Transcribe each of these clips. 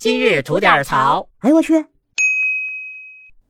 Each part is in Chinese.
今日吐点槽。哎呦我去！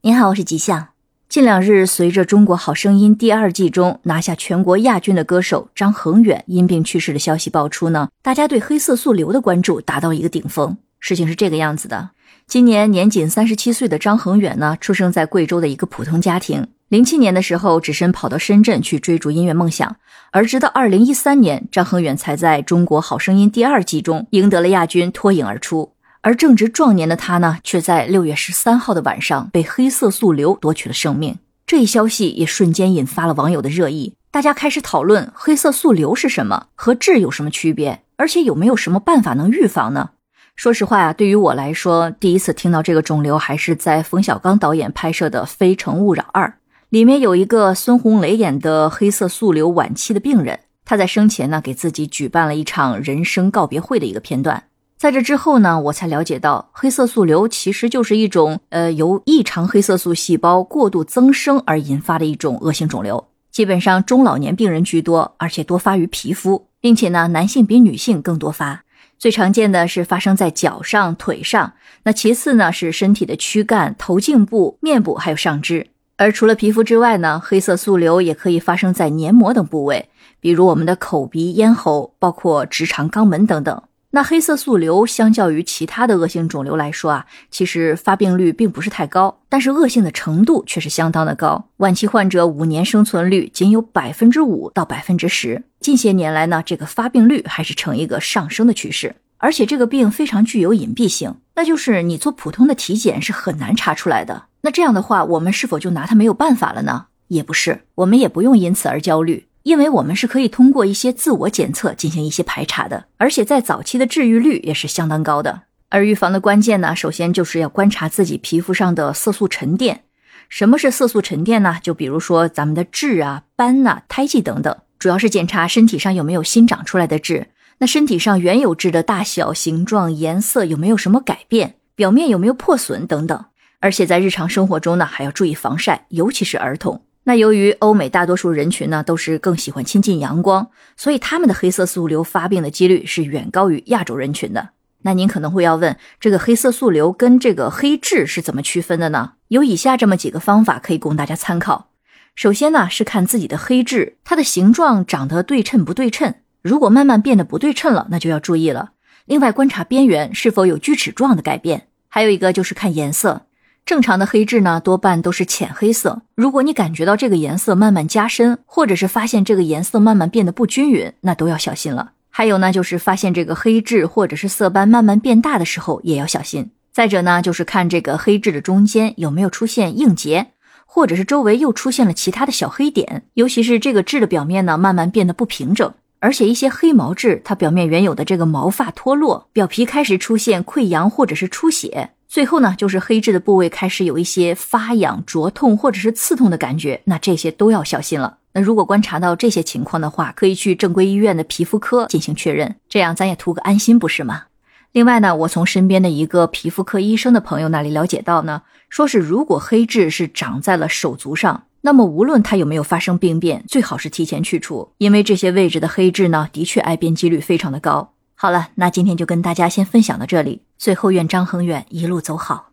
您好，我是吉祥。近两日，随着《中国好声音》第二季中拿下全国亚军的歌手张恒远因病去世的消息爆出呢，大家对黑色素瘤的关注达到一个顶峰。事情是这个样子的：今年年仅三十七岁的张恒远呢，出生在贵州的一个普通家庭。零七年的时候，只身跑到深圳去追逐音乐梦想，而直到二零一三年，张恒远才在中国好声音第二季中赢得了亚军，脱颖而出。而正值壮年的他呢，却在六月十三号的晚上被黑色素瘤夺取了生命。这一消息也瞬间引发了网友的热议，大家开始讨论黑色素瘤是什么，和痣有什么区别，而且有没有什么办法能预防呢？说实话呀，对于我来说，第一次听到这个肿瘤还是在冯小刚导演拍摄的《非诚勿扰二》。里面有一个孙红雷演的黑色素瘤晚期的病人，他在生前呢给自己举办了一场人生告别会的一个片段。在这之后呢，我才了解到黑色素瘤其实就是一种呃由异常黑色素细胞过度增生而引发的一种恶性肿瘤，基本上中老年病人居多，而且多发于皮肤，并且呢男性比女性更多发。最常见的是发生在脚上、腿上，那其次呢是身体的躯干、头颈部、面部还有上肢。而除了皮肤之外呢，黑色素瘤也可以发生在黏膜等部位，比如我们的口鼻、咽喉，包括直肠、肛门等等。那黑色素瘤相较于其他的恶性肿瘤来说啊，其实发病率并不是太高，但是恶性的程度却是相当的高。晚期患者五年生存率仅有百分之五到百分之十。近些年来呢，这个发病率还是呈一个上升的趋势。而且这个病非常具有隐蔽性，那就是你做普通的体检是很难查出来的。那这样的话，我们是否就拿它没有办法了呢？也不是，我们也不用因此而焦虑，因为我们是可以通过一些自我检测进行一些排查的，而且在早期的治愈率也是相当高的。而预防的关键呢，首先就是要观察自己皮肤上的色素沉淀。什么是色素沉淀呢？就比如说咱们的痣啊、斑呐、胎记等等，主要是检查身体上有没有新长出来的痣。那身体上原有痣的大小、形状、颜色有没有什么改变？表面有没有破损等等？而且在日常生活中呢，还要注意防晒，尤其是儿童。那由于欧美大多数人群呢都是更喜欢亲近阳光，所以他们的黑色素瘤发病的几率是远高于亚洲人群的。那您可能会要问，这个黑色素瘤跟这个黑痣是怎么区分的呢？有以下这么几个方法可以供大家参考。首先呢是看自己的黑痣，它的形状长得对称不对称。如果慢慢变得不对称了，那就要注意了。另外，观察边缘是否有锯齿状的改变。还有一个就是看颜色，正常的黑痣呢多半都是浅黑色。如果你感觉到这个颜色慢慢加深，或者是发现这个颜色慢慢变得不均匀，那都要小心了。还有呢，就是发现这个黑痣或者是色斑慢慢变大的时候，也要小心。再者呢，就是看这个黑痣的中间有没有出现硬结，或者是周围又出现了其他的小黑点，尤其是这个痣的表面呢慢慢变得不平整。而且一些黑毛痣，它表面原有的这个毛发脱落，表皮开始出现溃疡或者是出血，最后呢就是黑痣的部位开始有一些发痒、灼痛或者是刺痛的感觉，那这些都要小心了。那如果观察到这些情况的话，可以去正规医院的皮肤科进行确认，这样咱也图个安心，不是吗？另外呢，我从身边的一个皮肤科医生的朋友那里了解到呢，说是如果黑痣是长在了手足上。那么，无论它有没有发生病变，最好是提前去除，因为这些位置的黑痣呢，的确癌变几率非常的高。好了，那今天就跟大家先分享到这里。最后，愿张恒远一路走好。